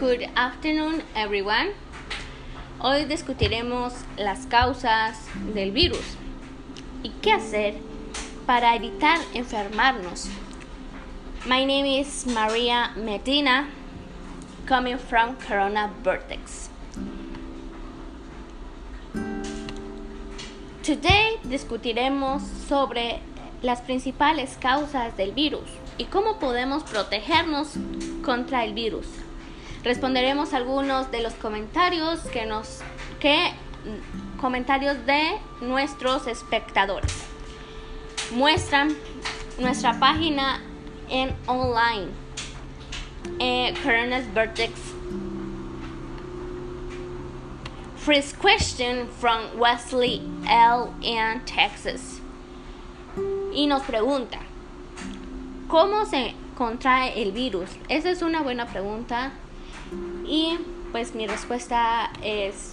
Good afternoon, everyone. Hoy discutiremos las causas del virus y qué hacer para evitar enfermarnos. My name is Maria Medina, coming from Corona Vertex. Today discutiremos sobre las principales causas del virus y cómo podemos protegernos contra el virus. Responderemos algunos de los comentarios que nos que comentarios de nuestros espectadores. Muestran nuestra página en online. Eh, Vertex. First question from Wesley L. in Texas. Y nos pregunta, ¿cómo se contrae el virus? Esa es una buena pregunta y pues mi respuesta es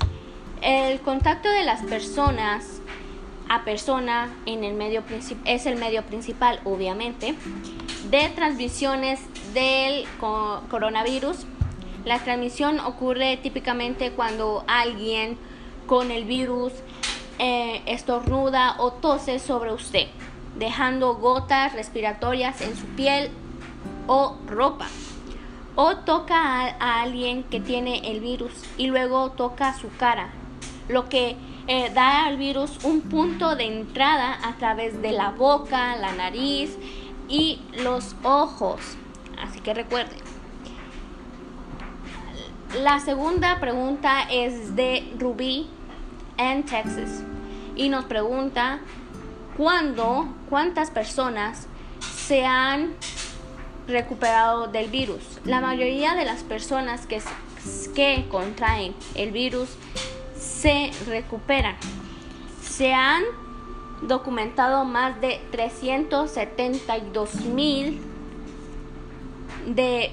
el contacto de las personas a persona en el medio es el medio principal, obviamente, de transmisiones del coronavirus. La transmisión ocurre típicamente cuando alguien con el virus eh, estornuda o tose sobre usted, dejando gotas respiratorias en su piel o ropa o toca a, alguien que tiene el virus y luego toca su cara, lo que eh, da al virus un punto de entrada a través de la boca, la nariz y los ojos. Así que recuerden. La segunda pregunta es de Ruby en Texas y nos pregunta cuándo, cuántas personas se han recuperado del virus. La mayoría de las personas que, que contraen el virus se recuperan. Se han documentado más de 372 mil de,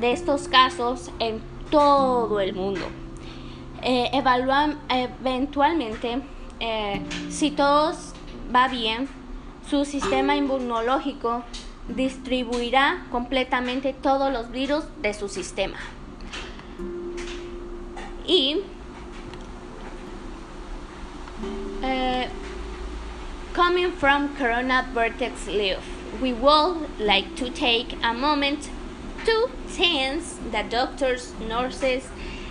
de, estos casos en todo el mundo. Eh, evalúan eventualmente eh, si todo va bien, su sistema inmunológico distribuirá completamente todos los virus de su sistema. Y uh, coming from Corona Vertex Live, we would like to take a moment to thank the doctors, nurses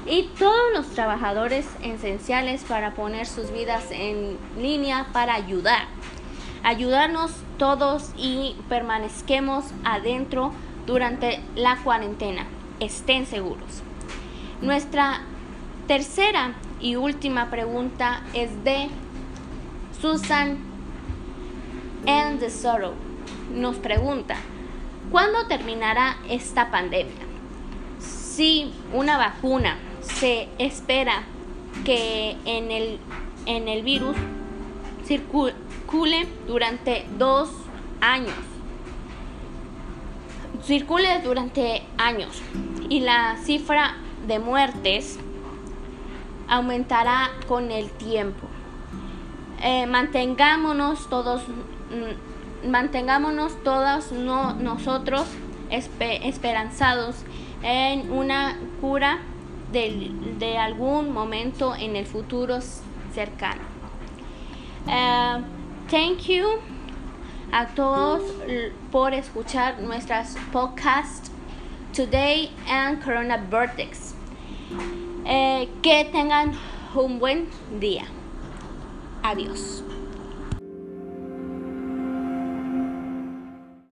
y todos los trabajadores esenciales para poner sus vidas en línea para ayudar ayudarnos todos y permanezquemos adentro durante la cuarentena. Estén seguros. Nuestra tercera y última pregunta es de Susan and the Sorrow. Nos pregunta, ¿cuándo terminará esta pandemia? Si una vacuna se espera que en el, en el virus circule durante dos años. Circule durante años y la cifra de muertes aumentará con el tiempo. Eh, mantengámonos todos, mm, mantengámonos todos nosotros esperanzados en una cura de, de, algún momento en el futuro cercano. Eh, Thank you a todos por escuchar nuestras podcasts Today and Corona Vertex. Eh, que tengan un buen día. Adiós.